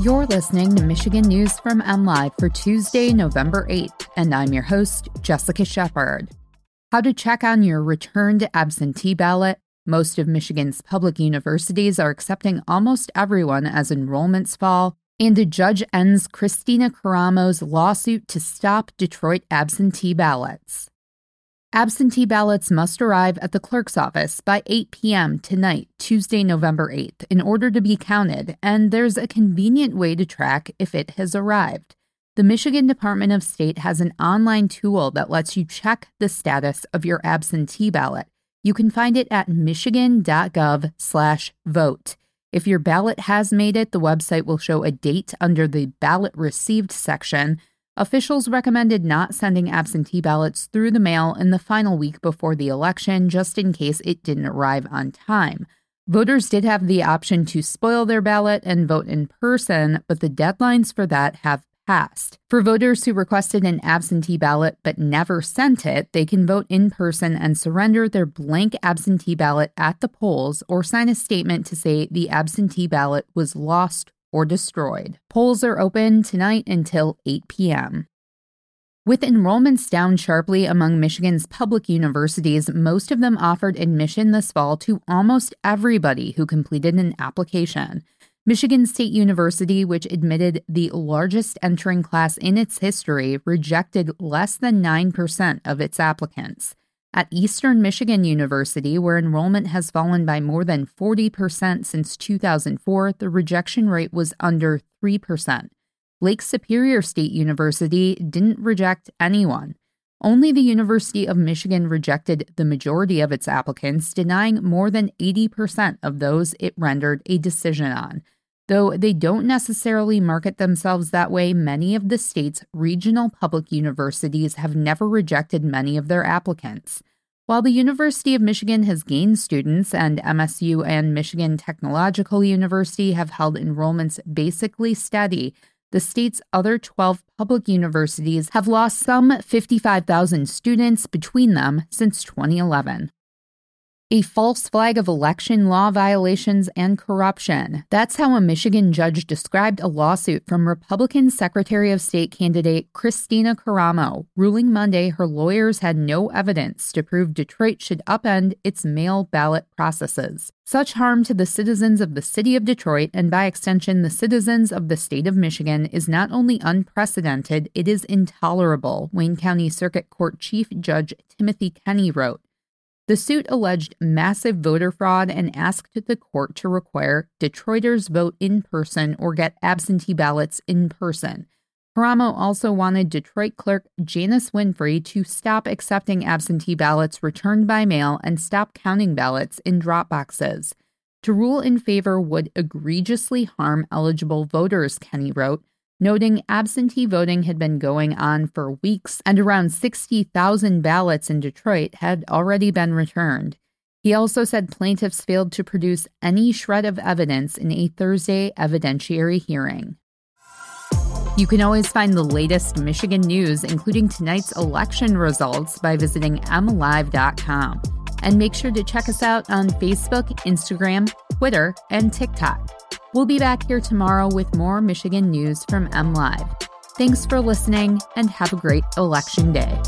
You're listening to Michigan News from MLive for Tuesday, November 8th, and I'm your host, Jessica Shepard. How to check on your returned absentee ballot. Most of Michigan's public universities are accepting almost everyone as enrollments fall, and a judge ends Kristina Karamo's lawsuit to stop Detroit absentee ballots. Absentee ballots must arrive at the clerk's office by 8 p.m. tonight, Tuesday, November 8th, in order to be counted, and there's a convenient way to track if it has arrived. The Michigan Department of State has an online tool that lets you check the status of your absentee ballot. You can find it at michigan.gov/vote. If your ballot has made it, the website will show a date under the ballot received section Officials recommended not sending absentee ballots through the mail in the final week before the election, just in case it didn't arrive on time. Voters did have the option to spoil their ballot and vote in person, but the deadlines for that have passed. For voters who requested an absentee ballot but never sent it, they can vote in person and surrender their blank absentee ballot at the polls or sign a statement to say the absentee ballot was lost or destroyed. Polls are open tonight until 8 p.m. With enrollments down sharply among Michigan's public universities, most of them offered admission this fall to almost everybody who completed an application. Michigan State University, which admitted the largest entering class in its history, rejected less than 9% of its applicants. At Eastern Michigan University, where enrollment has fallen by more than 40% since 2004, the rejection rate was under 3%. Lake Superior State University didn't reject anyone. Only the University of Michigan rejected the majority of its applicants, denying more than 80% of those it rendered a decision on. Though they don't necessarily market themselves that way, many of the state's regional public universities have never rejected many of their applicants. While the University of Michigan has gained students and MSU and Michigan Technological University have held enrollments basically steady, the state's other 12 public universities have lost some 55,000 students between them since 2011 a false flag of election law violations and corruption. That's how a Michigan judge described a lawsuit from Republican Secretary of State candidate Kristina Karamo, ruling Monday her lawyers had no evidence to prove Detroit should upend its mail ballot processes. Such harm to the citizens of the city of Detroit, and by extension, the citizens of the state of Michigan, is not only unprecedented, it is intolerable, Wayne County Circuit Court Chief Judge Timothy Kenny wrote. The suit alleged massive voter fraud and asked the court to require Detroiters vote in person or get absentee ballots in person. Karamo also wanted Detroit clerk Janice Winfrey to stop accepting absentee ballots returned by mail and stop counting ballots in drop boxes. To rule in favor would egregiously harm eligible voters, Kenny wrote noting absentee voting had been going on for weeks and around 60,000 ballots in Detroit had already been returned. He also said plaintiffs failed to produce any shred of evidence in a Thursday evidentiary hearing. You can always find the latest Michigan news, including tonight's election results, by visiting mlive.com. And make sure to check us out on Facebook, Instagram, Twitter, and TikTok. We'll be back here tomorrow with more Michigan news from MLive. Thanks for listening and have a great election day.